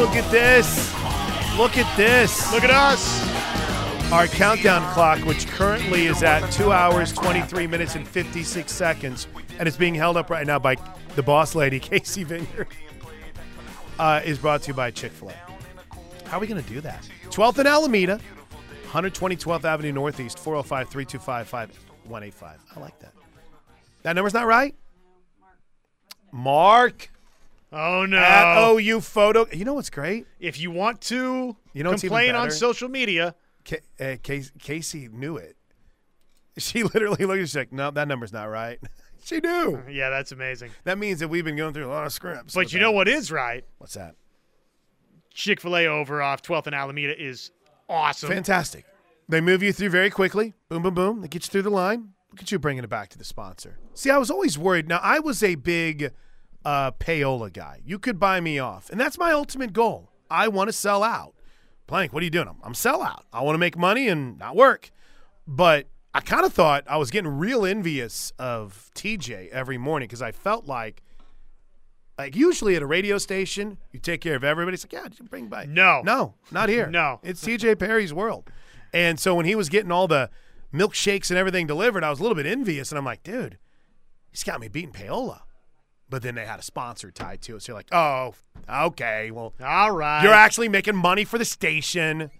Look at this. Look at this. Look at us. Our countdown clock, which currently is at two hours, 23 minutes, and 56 seconds, and it's being held up right now by the boss lady, Casey Vineyard, uh, is brought to you by Chick fil A. How are we going to do that? 12th and Alameda, 120 12th Avenue Northeast, 405 325 5185. I like that. That number's not right? Mark Oh no. at OU Photo. You know what's great? if you want to You know complain on social media, Ca- uh, Casey, Casey knew it. She literally looked she's like, no, that number's not right. she knew. yeah, that's amazing. That means that we've been going through a lot of scripts. But you that. know what is right? What's that? Chick Fil A over off 12th and Alameda is awesome. Fantastic. They move you through very quickly. Boom, boom, boom. They get you through the line. Look at you bringing it back to the sponsor. See, I was always worried. Now, I was a big uh, payola guy. You could buy me off. And that's my ultimate goal. I want to sell out. Plank, what are you doing? I'm, I'm sell out. I want to make money and not work. But I kind of thought I was getting real envious of TJ every morning because I felt like, like usually at a radio station, you take care of everybody. It's like, yeah, just bring by. No. no, not here. No. it's TJ Perry's world. And so when he was getting all the milkshakes and everything delivered, I was a little bit envious, and I'm like, dude, he's got me beating payola. But then they had a sponsor tied to it, so you're like, oh, okay, well, All right. you're actually making money for the station.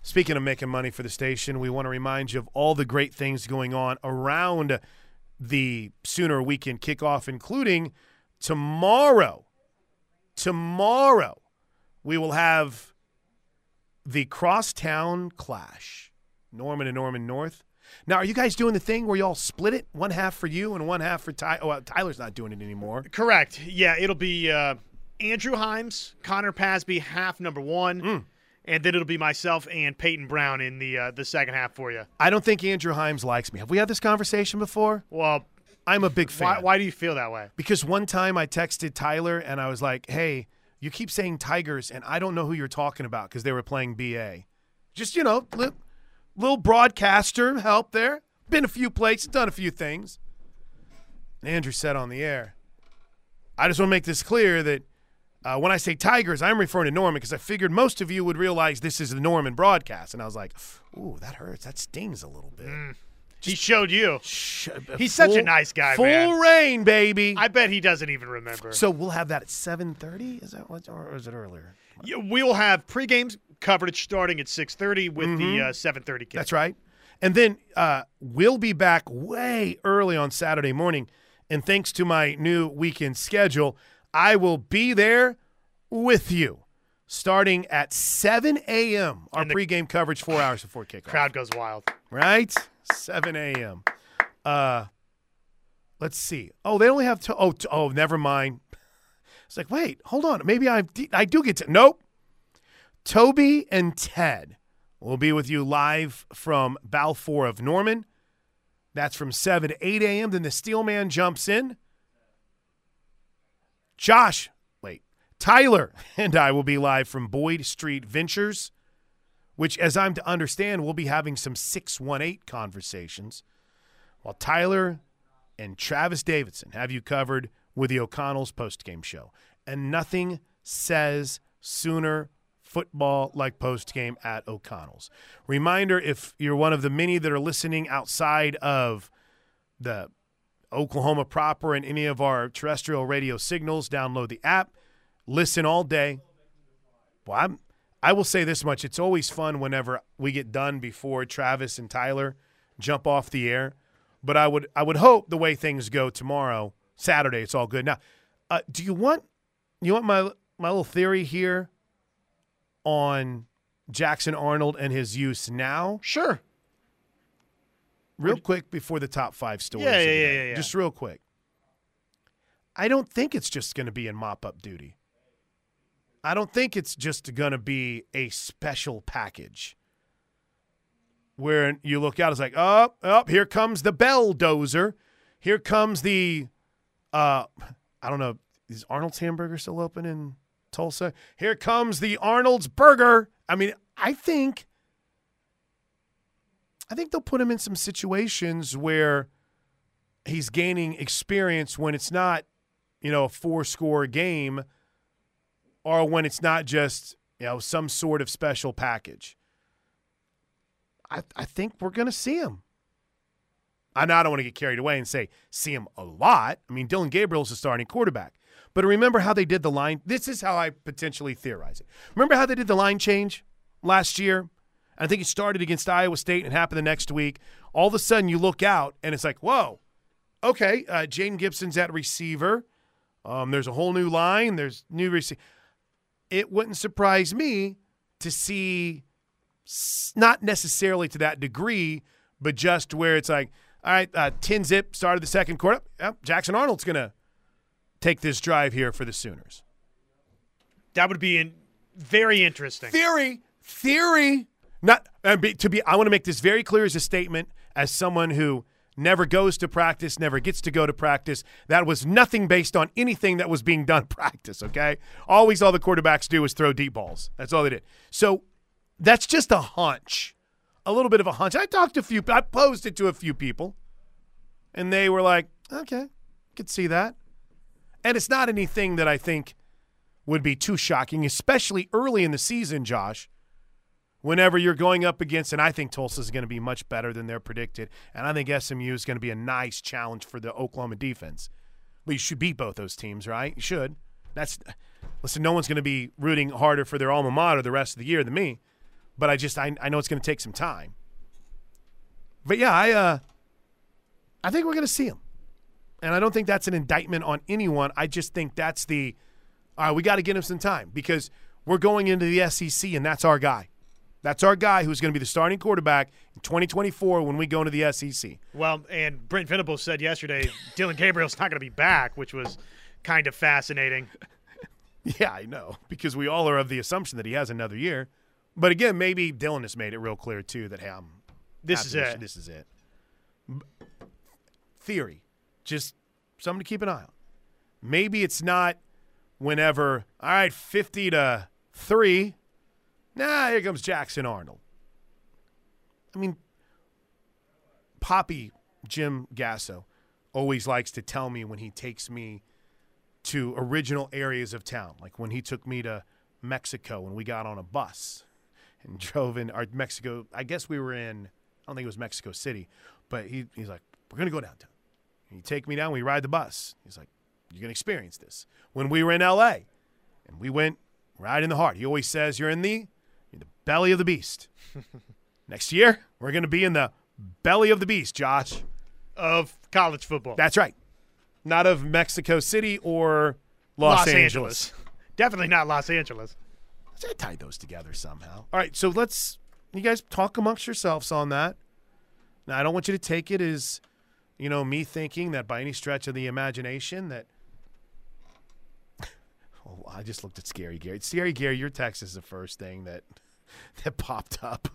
Speaking of making money for the station, we want to remind you of all the great things going on around the Sooner weekend kickoff, including tomorrow. Tomorrow, we will have the Crosstown Clash, Norman and Norman North. Now, are you guys doing the thing where y'all split it? One half for you and one half for Ty. Oh, uh, Tyler's not doing it anymore. Correct. Yeah, it'll be uh, Andrew Himes, Connor Pasby, half number one, Mm. and then it'll be myself and Peyton Brown in the uh, the second half for you. I don't think Andrew Himes likes me. Have we had this conversation before? Well, I'm a big fan. why, why do you feel that way? Because one time I texted Tyler and I was like, hey, you keep saying Tigers, and I don't know who you're talking about because they were playing BA. Just, you know, little broadcaster help there. Been a few places, done a few things. And Andrew said on the air, I just want to make this clear that uh, when I say Tigers, I'm referring to Norman because I figured most of you would realize this is the Norman broadcast. And I was like, ooh, that hurts. That stings a little bit. He showed you. Sh- He's such a nice guy, Full man. rain, baby. I bet he doesn't even remember. So we'll have that at seven thirty. Is that what, or is it earlier? Yeah, we will have pregame coverage starting at six thirty with Mm-hmm. the uh, seven thirty kick. That's right. And then uh, we'll be back way early on Saturday morning. And thanks to my new weekend schedule, I will be there with you starting at 7 a.m. Our And the- pregame coverage four hours before kickoff. Crowd goes wild. Right? 7 a.m. Uh, let's see. Oh, they only have to. Oh, t- oh, never mind. It's like, wait, hold on. Maybe I I do get to. Nope. Toby and Ted will be with you live from Balfour of Norman. That's from 7 to 8 a.m. Then the Steelman jumps in. Josh, wait, Tyler and I will be live from Boyd Street Ventures which, as I'm to understand, we'll be having some 618 conversations, while Tyler and Travis Davidson have you covered with the O'Connell's postgame show. And nothing says sooner football like post game at O'Connell's. Reminder if you're one of the many that are listening outside of the Oklahoma proper and any of our terrestrial radio signals, download the app, listen all day. Well, I'm I will say this much: it's always fun whenever we get done before Travis and Tyler jump off the air. But I would I would hope the way things go tomorrow, Saturday, it's all good. Now, uh, do you want you want my my little theory here on Jackson Arnold and his use now? Sure. Real quick before the top five stories. Yeah, yeah, yeah, yeah, yeah. Just real quick. I don't think it's just going to be in mop up duty. I don't think it's just going to be a special package where you look out, it's like, oh, oh, here comes the belldozer. Here comes the, uh, I don't know, is Arnold's Hamburger still open in Tulsa? Here comes the Arnold's Burger. I mean, I think, I think they'll put him in some situations where he's gaining experience when it's not, you know, a four score game or when it's not just you know some sort of special package. I, I think we're going to see him. I know I don't want to get carried away and say see him a lot. I mean, Dillon Gabriel's a starting quarterback. But remember how they did the line? This is how I potentially theorize it. Remember how they did the line change last year? I think it started against Iowa State and happened the next week. All of a sudden, you look out and it's like, whoa, okay, uh, Jayden Gibson's at receiver. Um, there's a whole new line. There's new receiver. It wouldn't surprise me to see, not necessarily to that degree, but just where it's like, all right, uh, 10 zip started the second quarter. Yep, Jackson Arnold's going to take this drive here for the Sooners. That would be in, very interesting. Theory, theory. Not uh, to be. I want to make this very clear as a statement, as someone who never goes to practice, never gets to go to practice. That was nothing based on anything that was being done practice. Okay, always all the quarterbacks do is throw deep balls. That's all they did. So that's just a hunch, a little bit of a hunch. I talked to a few. I posed it to a few people, and they were like, "Okay, could see that." And it's not anything that I think would be too shocking, especially early in the season, Josh. Whenever you're going up against, and I think Tulsa is going to be much better than they're predicted, and I think SMU is going to be a nice challenge for the Oklahoma defense. But you should beat both those teams, right? You should. That's listen. No one's going to be rooting harder for their alma mater the rest of the year than me, but I just I, I know it's going to take some time. But yeah, I uh, I think we're going to see him. And I don't think that's an indictment on anyone. I just think that's the, all right, we got to get him some time because we're going into the SEC and that's our guy. That's our guy who's going to be the starting quarterback in 2024 when we go into the SEC. Well, and Brent Venables said yesterday Dillon Gabriel's not going to be back, which was kind of fascinating. yeah, I know, because we all are of the assumption that he has another year. But again, maybe Dillon has made it real clear too that hey, I'm this is it. This is it. Theory just something to keep an eye on. Maybe it's not whenever, all right, 50 to 3. Nah, here comes Jackson Arnold. I mean, Poppy Jim Gasso always likes to tell me when he takes me to original areas of town, like when he took me to Mexico and we got on a bus and drove in our Mexico. I guess we were in, I don't think it was Mexico City, but he, he's like, we're going to go downtown. You take me down, we ride the bus. He's like, You're going to experience this. When we were in LA and we went right in the heart, he always says, You're in the, in the belly of the beast. Next year, we're going to be in the belly of the beast, Josh. Of college football. That's right. Not of Mexico City or Los, Los Angeles. Angeles. Definitely not Los Angeles. I tied those together somehow. All right, so let's you guys talk amongst yourselves on that. Now, I don't want you to take it as you know, me thinking that by any stretch of the imagination that. Oh, I just looked at Scary Gary. Scary Gary, your text is the first thing that that popped up.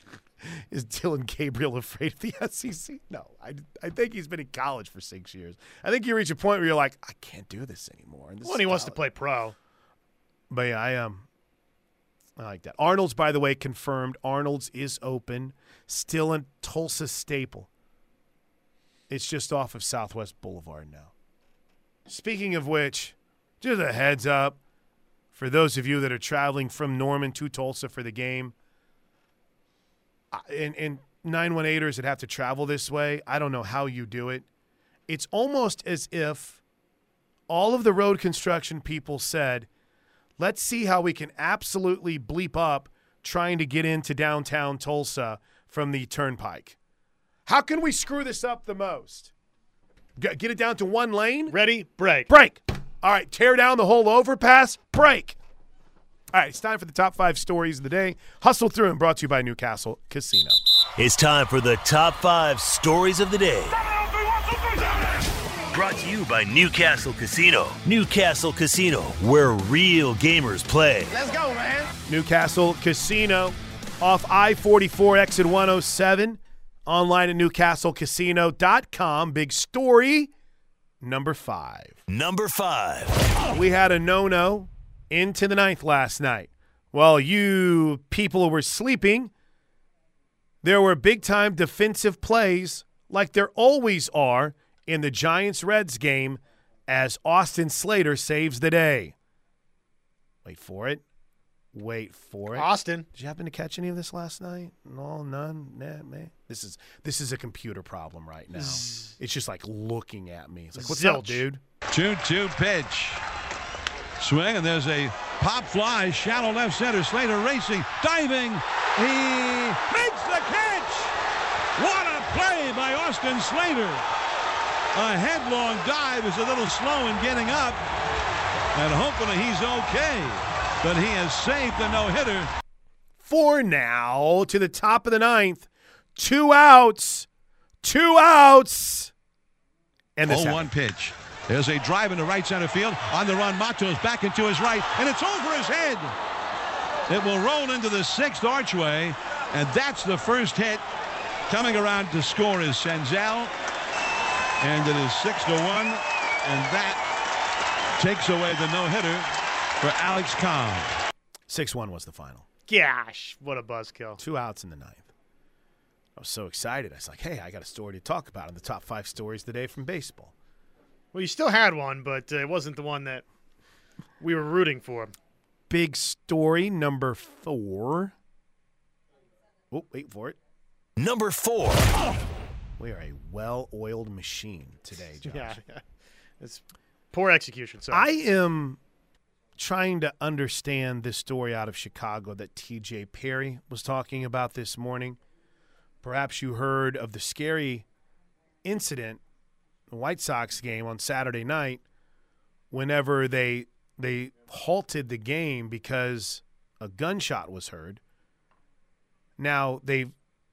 is Dillon Gabriel afraid of the SEC? No, I, I think he's been in college for six years. I think you reach a point where you're like, I can't do this anymore. This well, he wants to play pro. But yeah, I um, I like that. Arnold's, by the way, confirmed. Arnold's is open, still in Tulsa staple. It's just off of Southwest Boulevard now. Speaking of which, just a heads up for those of you that are traveling from Norman to Tulsa for the game. And, and 918ers that have to travel this way, I don't know how you do it. It's almost as if all of the road construction people said, let's see how we can absolutely bleep up trying to get into downtown Tulsa from the turnpike. How can we screw this up the most? Get it down to one lane? Ready? Break. Break. All right, tear down the whole overpass? Break. All right, it's time for the top five stories of the day. Hustle through and brought to you by Newcastle Casino. It's time for the top five stories of the day. Brought to you by Newcastle Casino. Newcastle Casino, where real gamers play. Let's go, man. Newcastle Casino off I 44 exit 107 online at newcastlecasino.com. Big story number five. Number five. We had a no no into the ninth last night. While you people were sleeping, there were big time defensive plays like there always are in the Giants Reds game as Austin Slater saves the day. Wait for it. Wait for it. Austin. Did you happen to catch any of this last night? No, none. Nah, man. This is this is a computer problem right now. It's just like looking at me. It's like, what's up, dude? 2 2 pitch. Swing, and there's a pop fly, shallow left center. Slater racing, diving. He makes the catch. What a play by Austin Slater. A headlong dive is a little slow in getting up. And hopefully he's okay. But he has saved the no hitter. Four now to the top of the ninth. Two outs. Two outs. And this 0 1 pitch. There's a drive into right center field. On the run, Matos back into his right, and it's over his head. It will roll into the sixth archway, and that's the first hit. Coming around to score is Senzel, and it is 6 to 1, and that takes away the no hitter for Alex Cobb. 6 1 was the final. Gosh, what a buzzkill. Two outs in the ninth. I was so excited. I was like, hey, I got a story to talk about in the top five stories today from baseball. Well, you still had one, but uh, it wasn't the one that we were rooting for. Big story number four. Oh, wait for it. Number four. We are a well oiled machine today, Josh. Yeah, it's poor execution. So I am trying to understand this story out of Chicago that TJ Perry was talking about this morning. Perhaps you heard of the scary incident, the White Sox game on Saturday night, whenever they they halted the game because a gunshot was heard. Now they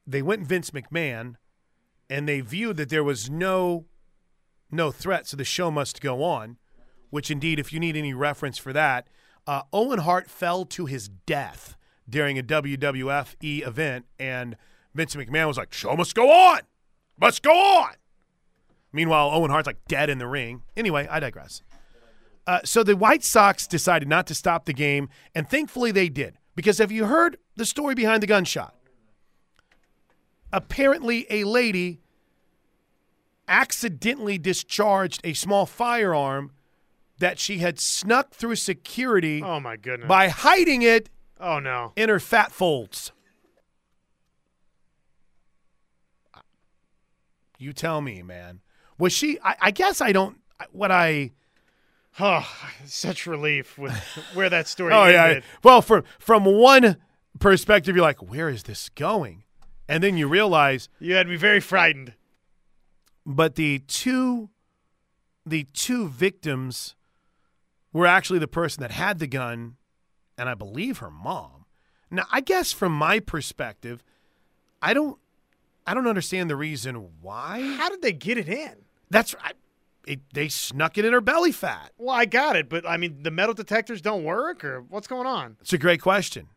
they went Vince McMahon and they viewed that there was no no threat, so the show must go on. Which indeed, if you need any reference for that, uh, Owen Hart fell to his death during a WWF E event, and Vince McMahon was like, "Show must go on, must go on." Meanwhile, Owen Hart's like dead in the ring. Anyway, I digress. Uh, so the White Sox decided not to stop the game, and thankfully they did. Because have you heard the story behind the gunshot? Apparently, a lady accidentally discharged a small firearm that she had snuck through security oh my goodness. by hiding it oh no. in her fat folds. You tell me, man. Was she? I, I guess I don't. What I? Oh, such relief with where that story Oh yeah. Well, from from one perspective, you're like, where is this going? And then you realize, You had me very frightened. but the two, the two victims, were actually the person that had the gun, and I believe her mom. Now, I guess from my perspective, I don't, I don't understand the reason why. How did they get it in? That's right. It, they snuck it in her belly fat. Well, I got it, but I mean, the metal detectors don't work, or what's going on? It's a great question.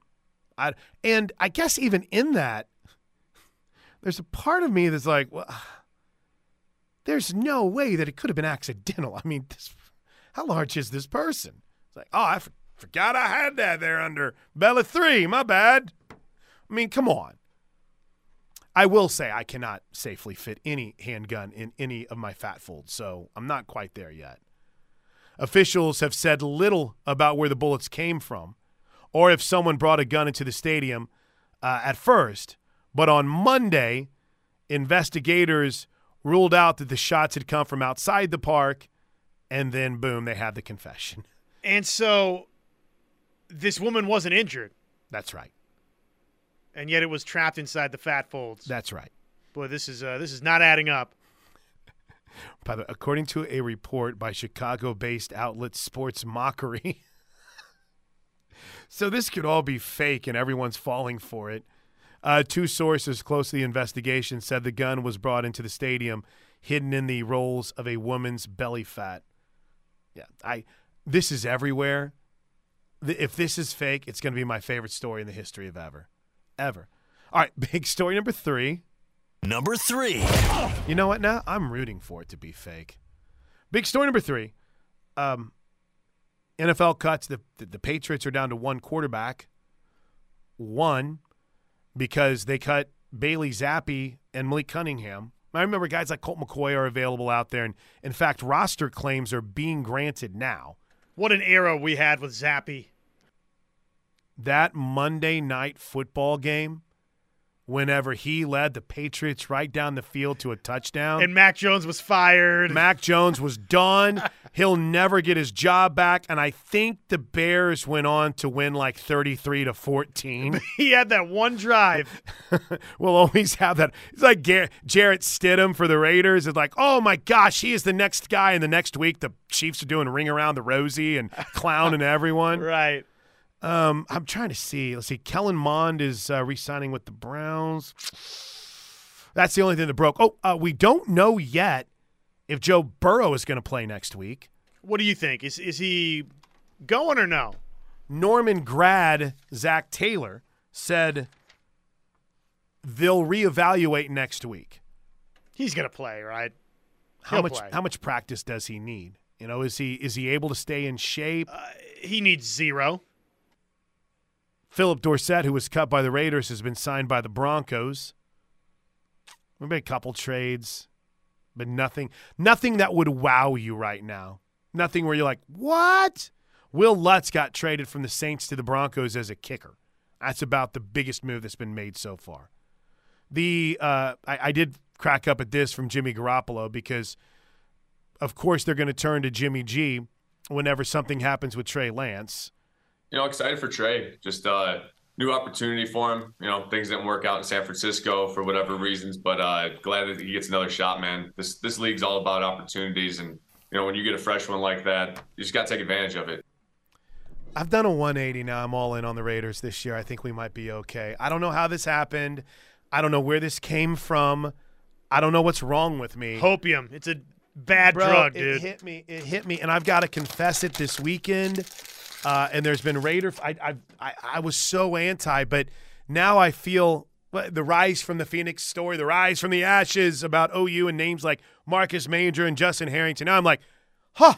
I, and I guess even in that, there's a part of me that's like, well, there's no way that it could have been accidental. I mean, this, how large is this person? It's like, oh, I f- forgot I had that there under Bella 3. My bad. I mean, come on. I will say I cannot safely fit any handgun in any of my fat folds, so I'm not quite there yet. Officials have said little about where the bullets came from or if someone brought a gun into the stadium uh, at first. But on Monday, investigators ruled out that the shots had come from outside the park, and then boom, they had the confession. And so, this woman wasn't injured, That's right. and yet it was trapped inside the fat folds. That's right. Boy, this is uh, this is not adding up. By the, according to a report by Chicago-based outlet Sports Mockery. so this could all be fake, and everyone's falling for it. Uh, two sources close to the investigation said the gun was brought into the stadium, hidden in the rolls of a woman's belly fat. Yeah, I. This is everywhere. If this is fake, it's going to be my favorite story in the history of ever, ever. All right, big story number three. Number three. You know what? Now I'm rooting for it to be fake. Big story number three. Um, NFL cuts the, the the Patriots are down to one quarterback. One because they cut Bailey Zappe and Malik Cunningham. I remember guys like Colt McCoy are available out there, and in fact, roster claims are being granted now. What an era we had with Zappe. that Monday night football game, whenever he led the Patriots right down the field to a touchdown. And Mac Jones was fired. Mac Jones was done. He'll never get his job back. And I think the Bears went on to win like 33 to 14. he had that one drive. we'll always have that. It's like Gar- Jarrett Stidham for the Raiders. It's like, oh my gosh, he is the next guy. And the next week, the Chiefs are doing ring around the rosy and clowning everyone. Right. Um, I'm trying to see. Let's see. Kellen Mond is uh, re-signing with the Browns. That's the only thing that broke. Oh, uh, we don't know yet if Joe Burrow is going to play next week. What do you think? Is is he going or no? Norman grad Zac Taylor said they'll reevaluate next week. He's going to play, right? How He'll much play. how much practice does he need? You know, is he is he able to stay in shape? Uh, he needs zero. Phillip Dorsett, who was cut by the Raiders, has been signed by the Broncos. We made a couple trades, but nothing nothing that would wow you right now. Nothing where you're like, what? Wil Lutz got traded from the Saints to the Broncos as a kicker. That's about the biggest move that's been made so far. The uh, I, I did crack up at this from Jimmy Garoppolo because, of course, they're going to turn to Jimmy G whenever something happens with Trey Lance. You know, excited for Trey. Just uh, new opportunity for him. You know, things didn't work out in San Francisco for whatever reasons, but uh, glad that he gets another shot, man. This this league's all about opportunities, and you know, when you get a fresh one like that, you just got to take advantage of it. I've done a 180 now. I'm all in on the Raiders this year. I think we might be okay. I don't know how this happened. I don't know where this came from. I don't know what's wrong with me. Hopium. It's a bad Bro, drug, it hit me. It hit me, and I've got to confess it this weekend. Uh, and there's been Raider. I, I I I was so anti, but now I feel the rise from the Phoenix story, the rise from the ashes about OU and names like Marcus Major and Justin Harrington. Now I'm like, huh.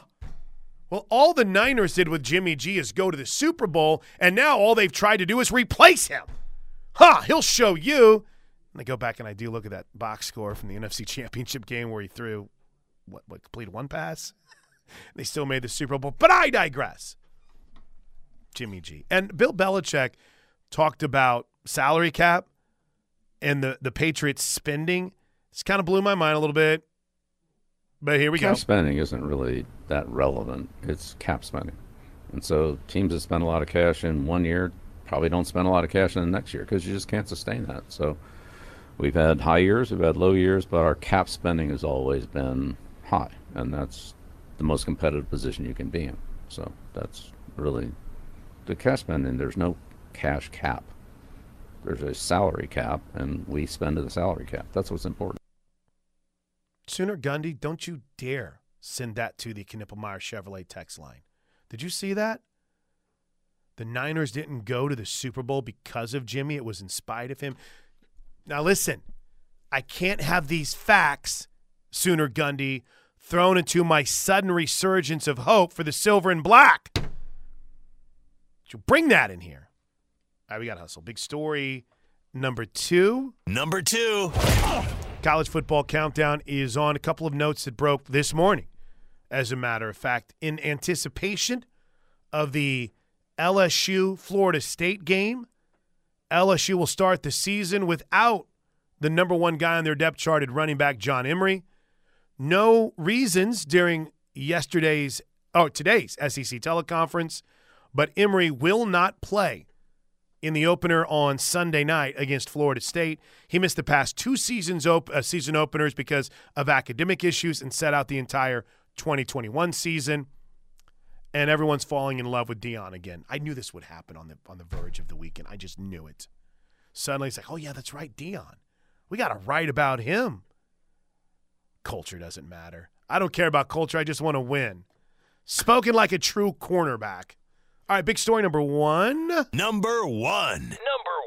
Well, all the Niners did with Jimmy G is go to the Super Bowl, and now all they've tried to do is replace him. Huh, he'll show you. And I go back and I do look at that box score from the NFC Championship game where he threw what, what completed one pass. they still made the Super Bowl, but I digress. Jimmy G. And Bill Belichick talked about salary cap and the, the Patriots spending. It's kind of blew my mind a little bit. But here we cap go. Cap spending isn't really that relevant. It's cap spending. And so teams that spend a lot of cash in one year probably don't spend a lot of cash in the next year because you just can't sustain that. So we've had high years, we've had low years, but our cap spending has always been high. And that's the most competitive position you can be in. So that's really the cash spending. There's no cash cap. There's a salary cap, and we spend to the salary cap. That's what's important. Sooner Gundy, don't you dare send that to the Knippelmier Chevrolet text line. Did you see that? The Niners didn't go to the Super Bowl because of Jimmy. It was in spite of him. Now, listen, I can't have these facts, Sooner Gundy, thrown into my sudden resurgence of hope for the silver and black. You bring that in here. All right, we got hustle. Big story number two. Number two. College football countdown is on. A couple of notes that broke this morning, as a matter of fact, in anticipation of the LSU Florida State game. LSU will start the season without the number one guy on their depth chart at running back, John Emery. No reasons during yesterday's, oh, today's SEC teleconference, but Emery will not play in the opener on Sunday night against Florida State. He missed the past two seasons op- uh, season openers because of academic issues and set out the entire 2021 season. And everyone's falling in love with Deion again. I knew this would happen on the on the verge of the weekend. I just knew it. Suddenly it's like, oh yeah, that's right, Deion. We got to write about him. Culture doesn't matter. I don't care about culture. I just want to win. Spoken like a true cornerback. All right, big story number one. Number one. Number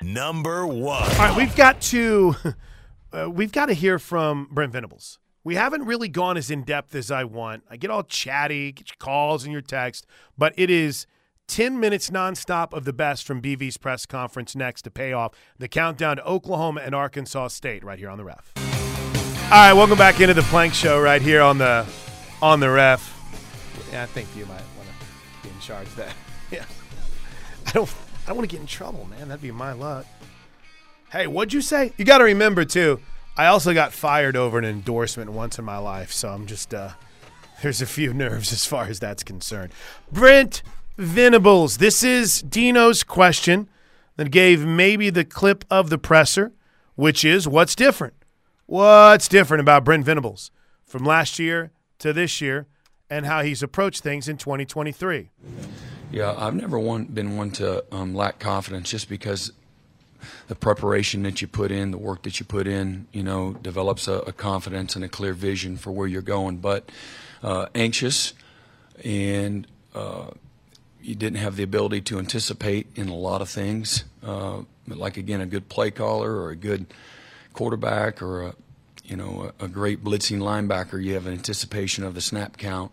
one. Number one. All right, we've got to uh, we've got to hear from Brent Venables. We haven't really gone as in depth as I want. I get all chatty, get your calls and your text, but it is 10 minutes nonstop of the best from BV's press conference next to pay off the countdown to Oklahoma and Arkansas State right here on the ref. All right, welcome back into the Plank Show right here on the on the ref. Yeah, I think you might charge that. Yeah. I don't. I don't want to get in trouble, man. That'd be my luck. Hey, what'd you say? You got to remember too. I also got fired over an endorsement once in my life, so I'm just uh, there's a few nerves as far as that's concerned. Brent Venables, this is Dino's question that gave maybe the clip of the presser, which is what's different? What's different about Brent Venables from last year to this year, and how he's approached things in 2023? Yeah, I've never one, been one to um, lack confidence just because the preparation that you put in, the work that you put in, you know, develops a, a confidence and a clear vision for where you're going. But uh, anxious and uh, you didn't have the ability to anticipate in a lot of things. Uh, like again, a good play caller or a good quarterback or a you know a, a, great blitzing linebacker. You have an anticipation of the snap count.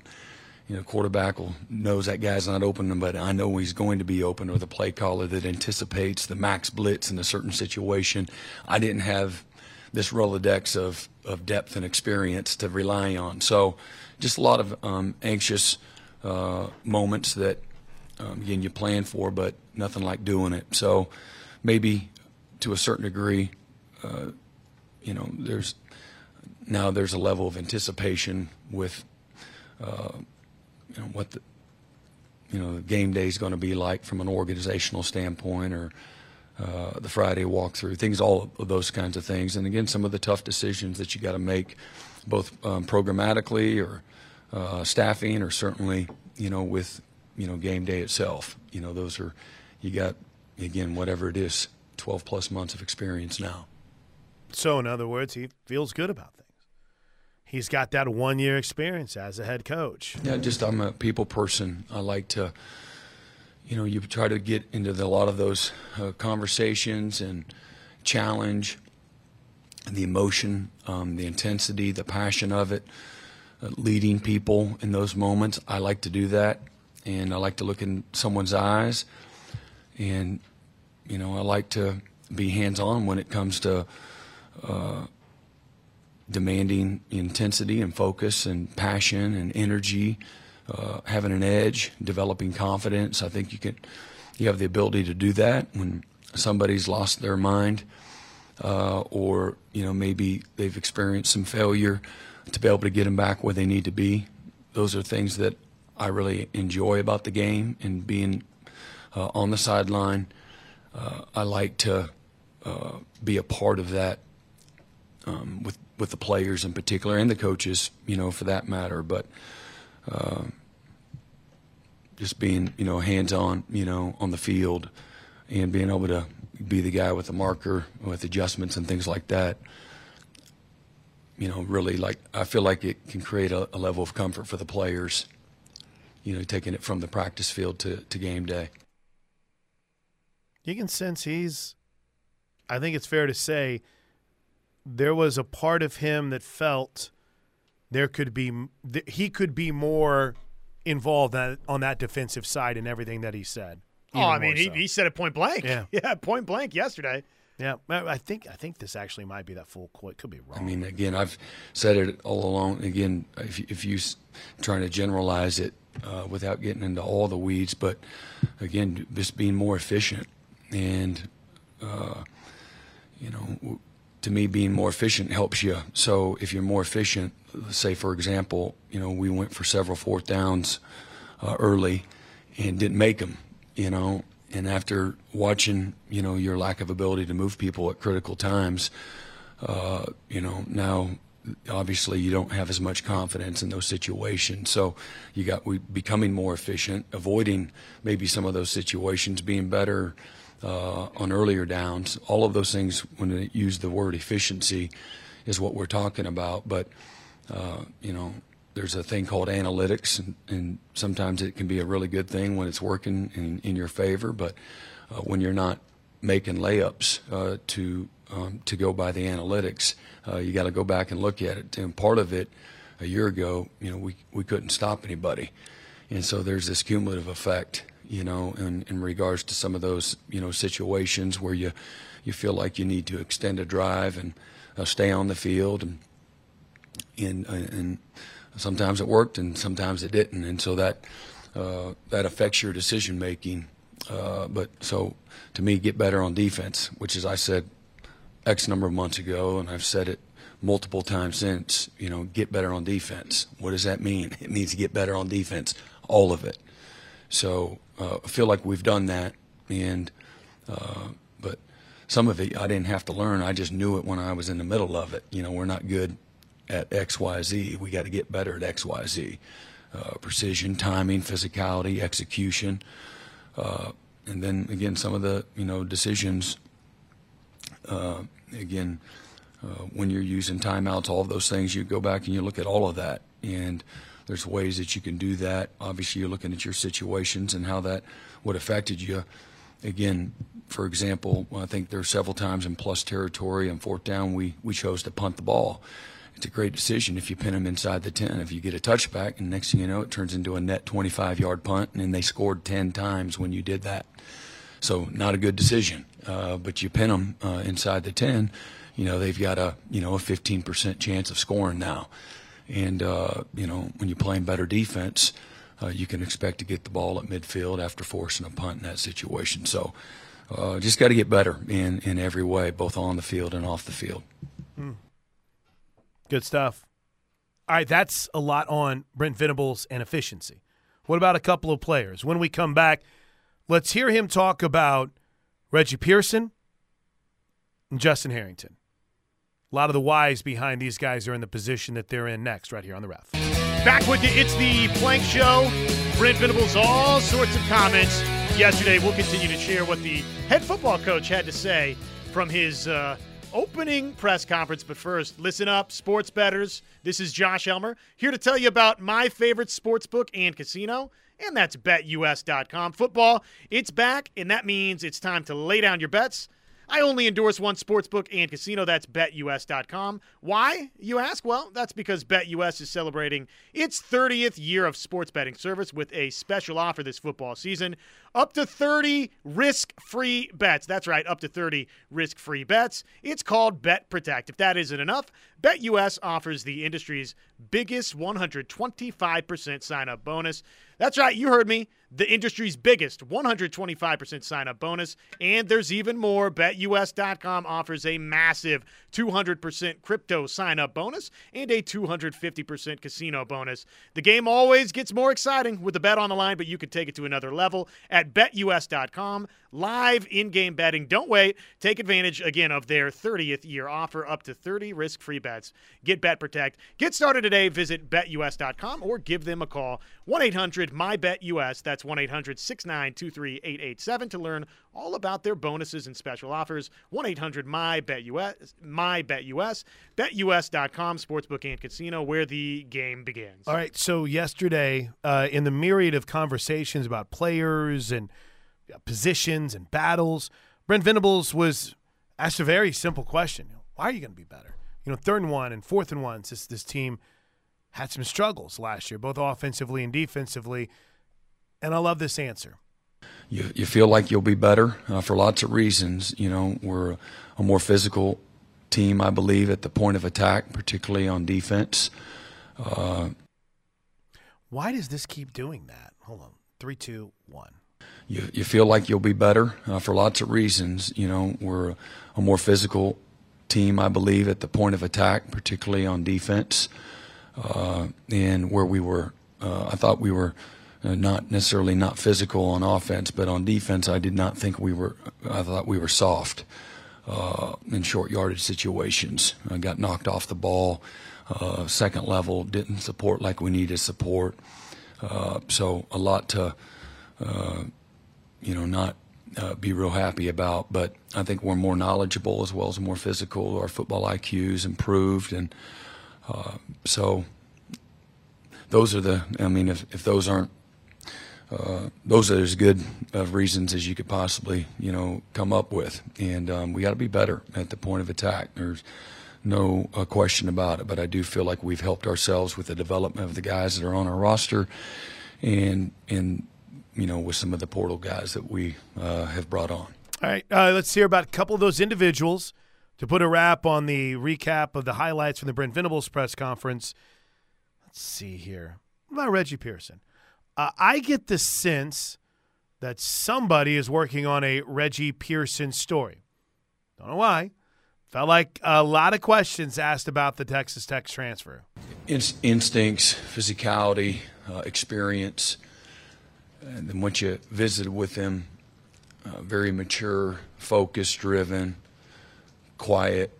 You know, quarterback will knows that guy's not open, but I know he's going to be open. Or the play caller that anticipates the max blitz in a certain situation. I didn't have this rolodex of of depth and experience to rely on. So, just a lot of um, anxious uh, moments that um, again you plan for, but nothing like doing it. So maybe to a certain degree, uh, you know, there's now there's a level of anticipation with uh, you know what the you know the game day is going to be like from an organizational standpoint or uh, the Friday walkthrough, things, all of those kinds of things. And again, some of the tough decisions that you got to make, both um, programmatically or uh, staffing, or certainly, you know, with you know, game day itself. You know, those are, you got, again, whatever it is, 12 plus months of experience now. So, in other words, he feels good about things. He's got that one year experience as a head coach. Yeah, just I'm a people person. I like to, you know, you try to get into the, a lot of those uh, conversations and challenge the emotion, um, the intensity, the passion of it, uh, leading people in those moments. I like to do that and I like to look in someone's eyes, and you know I like to be hands-on when it comes to uh, demanding intensity and focus and passion and energy, uh, having an edge, developing confidence. I think you can you have the ability to do that when somebody's lost their mind, uh, or you know maybe they've experienced some failure to be able to get them back where they need to be. Those are things that I really enjoy about the game and being uh, on the sideline. Uh, I like to uh, be a part of that um, with with the players in particular and the coaches, you know, for that matter. But uh, just being, you know, hands on, you know, on the field and being able to be the guy with the marker with adjustments and things like that you know, really like I feel like it can create a, a, level of comfort for the players you know, taking it from the practice field to, to game day. You can sense he's, I think it's fair to say, there was a part of him that felt there could be, he could be more involved on that defensive side in everything that he said. Oh, I mean, he, so. he said it point blank. Yeah. yeah, point blank yesterday. Yeah, I think I think this actually might be that full quote. Could be wrong. I mean, again, I've said it all along. Again, if if you trying to generalize it, uh, without getting into all the weeds. But again, just being more efficient, and uh, you know, to me, being more efficient helps you. So if you're more efficient, say for example, you know, we went for several fourth downs uh, early and didn't make them. You know, and after watching, you know, your lack of ability to move people at critical times, uh, you know, now obviously you don't have as much confidence in those situations. So you got we becoming more efficient, avoiding maybe some of those situations, being better uh, on earlier downs. All of those things, when they use the word efficiency, is what we're talking about. But uh, you know, there's a thing called analytics, and, and, sometimes it can be a really good thing when it's working in, in your favor. But uh, when you're not making layups uh, to um, to go by the analytics. Uh, you got to go back and look at it. And part of it, a year ago, you know, we we couldn't stop anybody, and so there's this cumulative effect, you know, in, in regards to some of those, you know, situations where you you feel like you need to extend a drive and uh, stay on the field, and and and sometimes it worked and sometimes it didn't, and so that uh, that affects your decision making Uh, but so to me, get better on defense, which is I said X number of months ago, and I've said it multiple times since. You know, get better on defense. What does that mean? It means get better on defense, all of it. So uh, I feel like we've done that, and uh, but some of it I didn't have to learn. I just knew it when I was in the middle of it. You know, we're not good at X, Y, Z. We got to get better at X, Y, Z. Uh, precision, timing, physicality, execution, uh, and then again some of the you know decisions. Uh, again, uh, when you're using timeouts, all of those things, you go back and you look at all of that, and there's ways that you can do that. Obviously, you're looking at your situations and how that would affected you. Again, for example, I think there are several times in plus territory and fourth down we, we chose to punt the ball. It's a great decision if you pin them inside the 10. If you get a touchback, and next thing you know, it turns into a net 25 yard punt, and they scored 10 times when you did that. So, not a good decision. Uh, but you pin them uh, inside the 10, you know, they've got a, you know, a 15% chance of scoring now. And, uh, you know, when you're playing better defense, uh, you can expect to get the ball at midfield after forcing a punt in that situation. So, uh, just got to get better in, in every way, both on the field and off the field. Mm. Good stuff. All right, that's a lot on Brent Venables and efficiency. What about a couple of players? When we come back, let's hear him talk about Reggie Pearson and Justin Harrington. A lot of the whys behind these guys are in the position that they're in next, right here on the ref. Back with you, it's the Plank Show. Brent Venables, all sorts of comments yesterday. We'll continue to share what the head football coach had to say from his uh, opening press conference. But first, listen up, sports betters. This is Josh Elmer here to tell you about my favorite sports book and casino, and that's betus.com. Football, it's back, and that means it's time to lay down your bets. I only endorse one sportsbook and casino. That's betus.com. Why, you ask? Well, that's because BetUS is celebrating its 30th year of sports betting service with a special offer this football season. Up to 30 risk free bets. That's right, up to 30 risk free bets. It's called Bet Protect. If that isn't enough, BetUS offers the industry's biggest 125% sign up bonus. That's right, you heard me. The industry's biggest 125% sign up bonus. And there's even more. BetUS.com offers a massive 200% crypto sign up bonus and a 250% casino bonus. The game always gets more exciting with the bet on the line, but you can take it to another level at BetUS.com. Live in game betting. Don't wait. Take advantage again of their 30th year offer up to 30 risk free bets. Get Bet Protect. Get started today. Visit BetUS.com or give them a call 1 800 MyBetUS. That's 1 800 692 887 to learn all about their bonuses and special offers. 1 800 MyBetUS. MyBetUS. BetUS.com, sportsbook and casino, where the game begins. All right. So, yesterday, uh, in the myriad of conversations about players and positions and battles, Brent Venables was asked a very simple question Why are you going to be better? You know, third and one and fourth and one, this, this team had some struggles last year, both offensively and defensively. And I love this answer. You, you feel like you'll be better uh, for lots of reasons. You know, we're a more physical team, I believe, at the point of attack, particularly on defense. Uh, Why does this keep doing that? Hold on. Three, two, one. You, you feel like you'll be better uh, for lots of reasons. You know, we're a more physical team, I believe, at the point of attack, particularly on defense. Uh, and where we were, uh, I thought we were uh, not necessarily not physical on offense, but on defense, I did not think we were. I thought we were soft uh, in short yardage situations. I got knocked off the ball. Uh, second level didn't support like we needed support. Uh, so a lot to, you know, not uh, be real happy about. But I think we're more knowledgeable as well as more physical. Our football IQ's improved, and uh, so those are the. I mean, if if those aren't. Uh, those are as good of reasons as you could possibly, you know, come up with, and um, we got to be better at the point of attack. There's no uh, question about it, but I do feel like we've helped ourselves with the development of the guys that are on our roster, and and you know, with some of the portal guys that we uh, have brought on. All right, uh, let's hear about a couple of those individuals to put a wrap on the recap of the highlights from the Brent Venables press conference. Let's see here. What about Reggie Pearson? Uh, I get the sense that somebody is working on a Reggie Pearson story. Don't know why. Felt like a lot of questions asked about the Texas Tech transfer. instincts, physicality, uh, experience. And then once you visited with him, uh, very mature, focused, driven, quiet,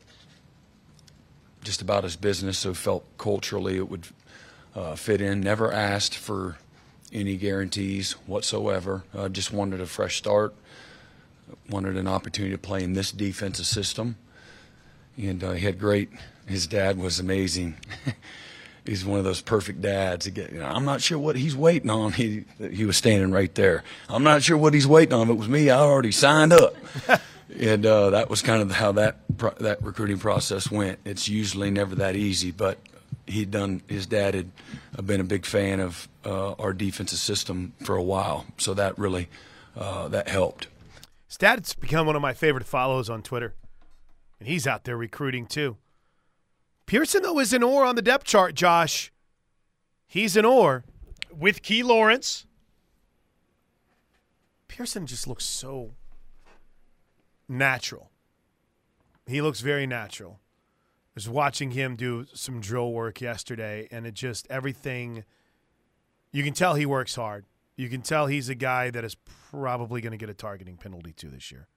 just about his business. So felt culturally it would uh, fit in. Never asked for any guarantees whatsoever. Uh, just wanted a fresh start. Wanted an opportunity to play in this defensive system, and uh, he had great. His dad was amazing. he's one of those perfect dads. Get, you know, I'm not sure what he's waiting on. He he was standing right there. I'm not sure what he's waiting on. If it was me, I already signed up. and uh, that was kind of how that that recruiting process went. It's usually never that easy, but he'd done. His dad had been a big fan of uh, our defensive system for a while, so that really uh, that helped. Stat's become one of my favorite follows on Twitter, and he's out there recruiting too. Pearson though is an or on the depth chart. Josh, he's an or with Key Lawrence. Pearson just looks so natural. He looks very natural. I was watching him do some drill work yesterday, and it just everything. You can tell he works hard. You can tell he's a guy that is probably going to get a targeting penalty too this year.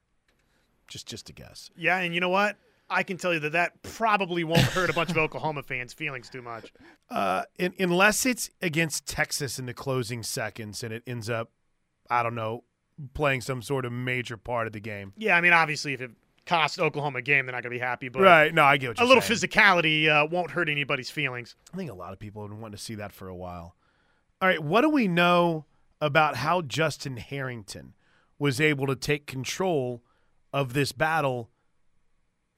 Just, just a guess. Yeah, and you know what? I can tell you that that probably won't hurt a bunch of Oklahoma fans' feelings too much. Uh, in, unless it's against Texas in the closing seconds and it ends up, I don't know, playing some sort of major part of the game. Yeah, I mean, obviously, if it cost Oklahoma a game, they're not going to be happy. But right, no, I get a little saying. physicality uh, won't hurt anybody's feelings. I think a lot of people have been wanting to see that for a while. All right, what do we know about how Justin Harrington was able to take control of this battle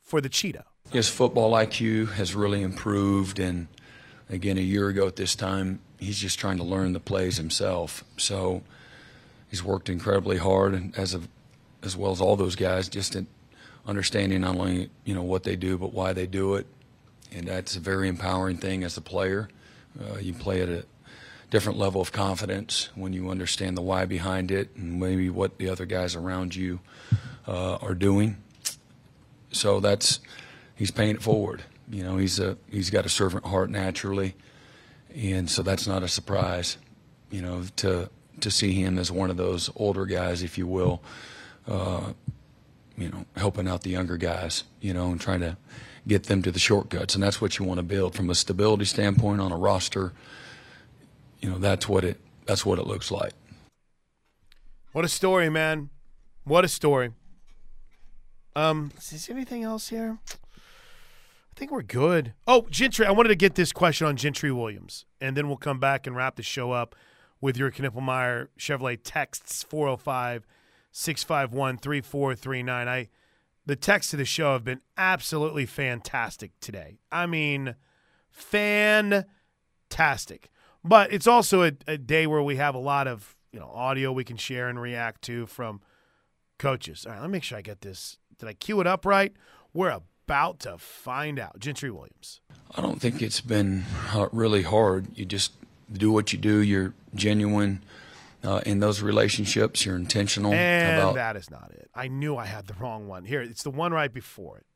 for the Cheetah? His football IQ has really improved, and again, a year ago at this time, he's just trying to learn the plays himself. So he's worked incredibly hard, and as of, as well as all those guys, just in understanding not only you know what they do, but why they do it, and that's a very empowering thing as a player. Uh, you play at a different level of confidence when you understand the why behind it and maybe what the other guys around you uh, are doing. So that's he's paying it forward. You know, he's a he's got a servant heart naturally, and so that's not a surprise. You know, to to see him as one of those older guys, if you will, uh, you know, helping out the younger guys, you know, and trying to get them to the shortcuts. And that's what you want to build from a stability standpoint on a roster. You know, that's what it that's what it looks like. What a story, man. What a story. Um, is there anything else here? I think we're good. Oh, Gentry, I wanted to get this question on Gentry Williams, and then we'll come back and wrap the show up with your Knippelmier Chevrolet texts 405 651 3439. I the texts of the show have been absolutely fantastic today. I mean, fantastic. But it's also a, a, day where we have a lot of you know audio we can share and react to from coaches. All right, let me make sure I get this. Did I cue it up right? We're about to find out. Gentry Williams. I don't think it's been really hard. You just do what you do. You're genuine uh, in those relationships. You're intentional. And about- that is not it. I knew I had the wrong one. Here, it's the one right before it.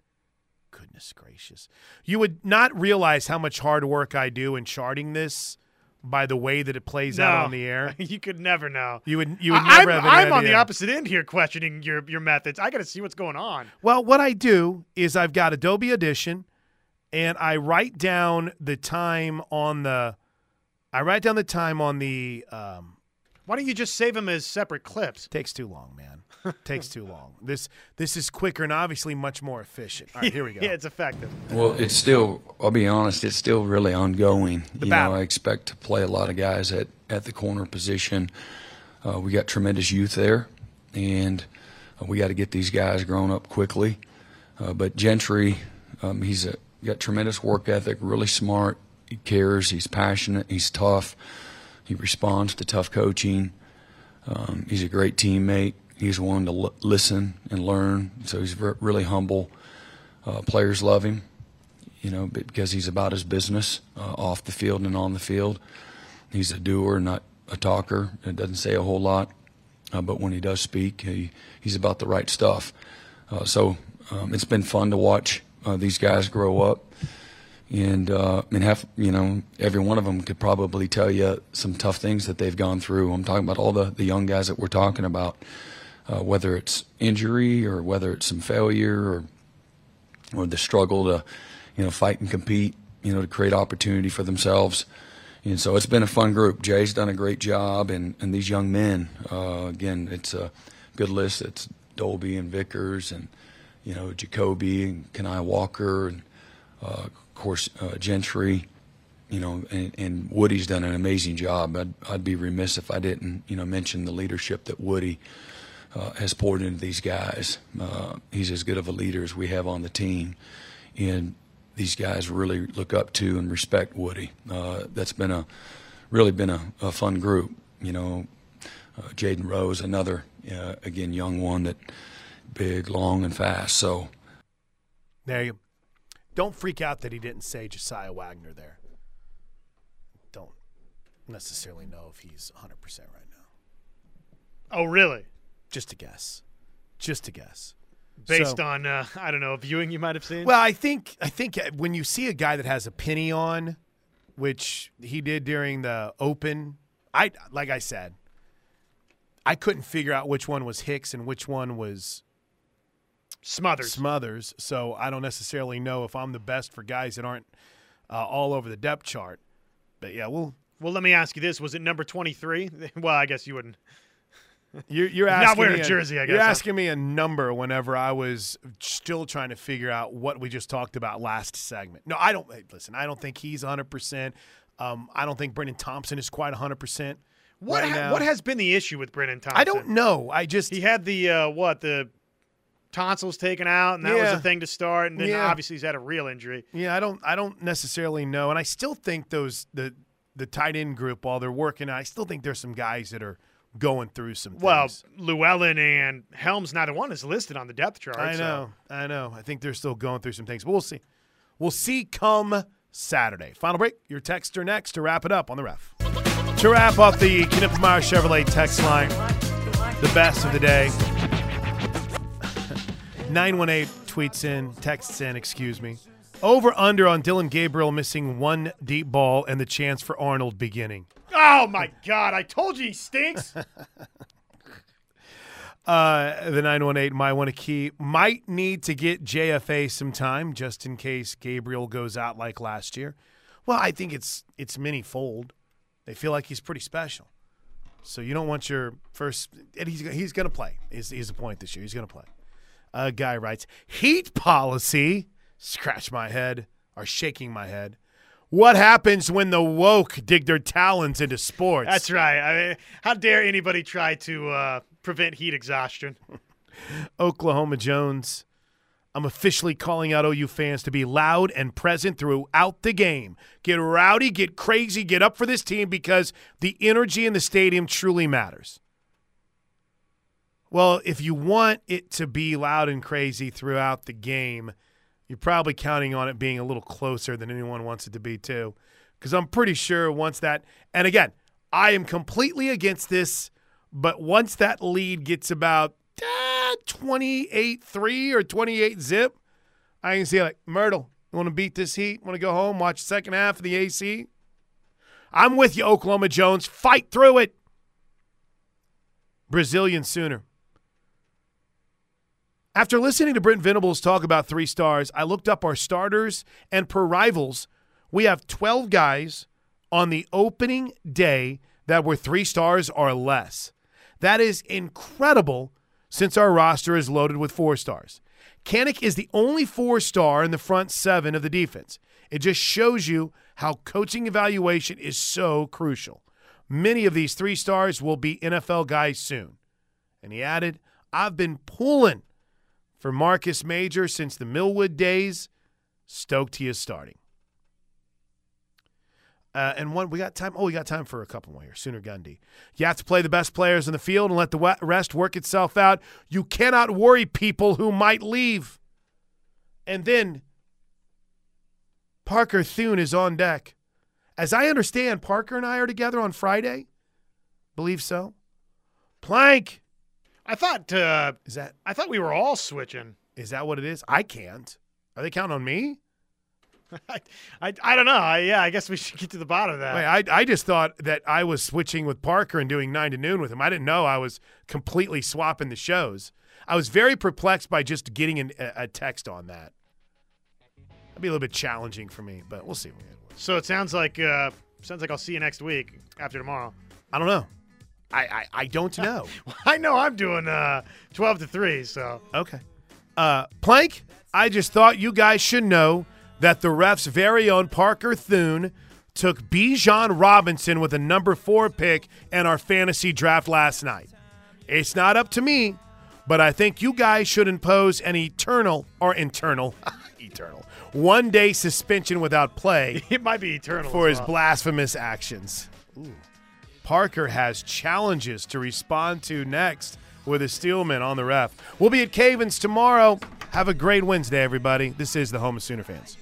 Goodness gracious. You would not realize how much hard work I do in charting this by the way that it plays no, out on the air. You could never know. You would you would never I'm, have I'm on the opposite end here questioning your your methods. I got to see what's going on. Well, what I do is I've got Adobe Audition and I write down the time on the I write down the time on the um, why don't you just save them as separate clips? Takes too long, man. Takes too long. This this is quicker and obviously much more efficient. All right, here we go. yeah, it's effective. Well, it's still. I'll be honest. It's still really ongoing. The you battle. know, I expect to play a lot of guys at at the corner position. Uh, we got tremendous youth there, and uh, we got to get these guys grown up quickly. Uh, but Gentry, um, he's a, got tremendous work ethic. Really smart. He cares. He's passionate. He's tough. He responds to tough coaching. Um, he's a great teammate. He's one to l- listen and learn. So he's ver- really humble. Uh, players love him, you know, because he's about his business uh, off the field and on the field. He's a doer, not a talker. It doesn't say a whole lot. uh, but when he does speak, he, he's about the right stuff. Uh, so um, it's been fun to watch uh, these guys grow up. And uh, and have you know every one of them could probably tell you some tough things that they've gone through. I'm talking about all the, the young guys that we're talking about, uh, whether it's injury or whether it's some failure or or the struggle to you know fight and compete, you know to create opportunity for themselves. And so it's been a fun group. Jay's done a great job, and, and these young men, uh, again, it's a good list. It's Dolby and Vickers, and you know Jacoby and Kenai Walker, and uh, of course uh, Gentry. You know, and, and, Woody's done an amazing job. I'd, I'd be remiss if I didn't, you know, mention the leadership that Woody uh, has poured into these guys. Uh, he's as good of a leader as we have on the team, and these guys really look up to and respect Woody. Uh, that's been a really been a, a fun group. You know, uh, Jayden Rose, another uh, again young one that big, long, and fast. So there you. Don't freak out that he didn't say Josiah Wagner there. Don't necessarily know if he's 100 percent right now. Oh, really? Just a guess. Just a guess based so, on uh, I don't know viewing you might have seen. Well, I think I think when you see a guy that has a penny on, which he did during the Open, I like I said, I couldn't figure out which one was Hicks and which one was Smothers. Smothers. So I don't necessarily know if I'm the best for guys that aren't uh, all over the depth chart. But yeah, we'll. Well, let me ask you this: Was it number twenty-three? Well, I guess you wouldn't. You're, you're asking not wearing a jersey. I guess you're asking me a number whenever I was still trying to figure out what we just talked about last segment. No, I don't. Listen, I don't think he's 100. Um, percent I don't think Brenen Thompson is quite 100. percent What right ha- what has been the issue with Brenen Thompson? I don't know. I just he had the uh, what the tonsils taken out, and that yeah. was a thing to start. And then yeah. obviously he's had a real injury. Yeah, I don't I don't necessarily know, and I still think those the the tight end group while they're working, I still think there's some guys that are going through some things. Well, Llewellyn and Helms, neither one is listed on the depth chart. I know, so. I know. I think they're still going through some things, but we'll see. We'll see come Saturday. Final break. Your text are next to wrap it up on the ref. To wrap up the Knippelmier Chevrolet text line, the best of the day. 918 tweets in, texts in, excuse me. Over under on Dillon Gabriel missing one deep ball and the chance for Arnold beginning. Oh my God! I told you he stinks. uh, the nine one eight might want to keep might need to get JFA some time just in case Gabriel goes out like last year. Well, I think it's it's many fold. They feel like he's pretty special, so you don't want your first. And he's he's going to play. Is is the point this year? He's going to play. A guy writes heat policy. Scratch my head. Or shaking my head. What happens when the woke dig their talons into sports? That's right. I mean, how dare anybody try to uh, prevent heat exhaustion? Oklahoma Jones. I'm officially calling out OU fans to be loud and present throughout the game. Get rowdy, get crazy, get up for this team because the energy in the stadium truly matters. Well, if you want it to be loud and crazy throughout the game, you're probably counting on it being a little closer than anyone wants it to be, too. Because I'm pretty sure once that, and again, I am completely against this, but once that lead gets about uh, 28 3 or 28 zip, I can see like, Myrtle, you want to beat this heat? Want to go home, watch the second half of the AC? I'm with you, Oklahoma Jones. Fight through it. Brazilian Sooner. After listening to Brent Venables talk about three stars, I looked up our starters, and per rivals, we have 12 guys on the opening day that were three stars or less. That is incredible since our roster is loaded with four stars. Kanick is the only four star in the front seven of the defense. It just shows you how coaching evaluation is so crucial. Many of these three stars will be NFL guys soon. And he added, I've been pulling for Marcus Major since the Millwood days. Stoked he is starting. Uh, and one, we got time. Oh, we got time for a couple more here. Sooner Gundy. You have to play the best players in the field and let the rest work itself out. You cannot worry people who might leave. And then Parker Thune is on deck. As I understand, Parker and I are together on Friday. Believe so. Plank, I thought uh, Is that I thought we were all switching. is that what it is? I can't. Are they counting on me? I, I, I don't know. I, yeah, I guess we should get to the bottom of that. Wait, I I just thought that I was switching with Parker and doing nine to noon with him. I didn't know I was completely swapping the shows. I was very perplexed by just getting an, a, a text on that. That'd be a little bit challenging for me, but we'll see. so it sounds like uh, sounds like I'll see you next week after tomorrow. I don't know. I I, I don't know. I know I'm doing uh, 12 to 3, so Okay. Uh, Plank, I just thought you guys should know that the ref's very own Parker Thune took Bijan Robinson with a number four pick in our fantasy draft last night. It's not up to me, but I think you guys should impose an eternal or internal, eternal, one day suspension without play it might be eternal for as his blasphemous actions. Parker has challenges to respond to next with a Steelman on the ref. We'll be at Cavens tomorrow. Have a great Wednesday, everybody. This is the Home of Sooner fans.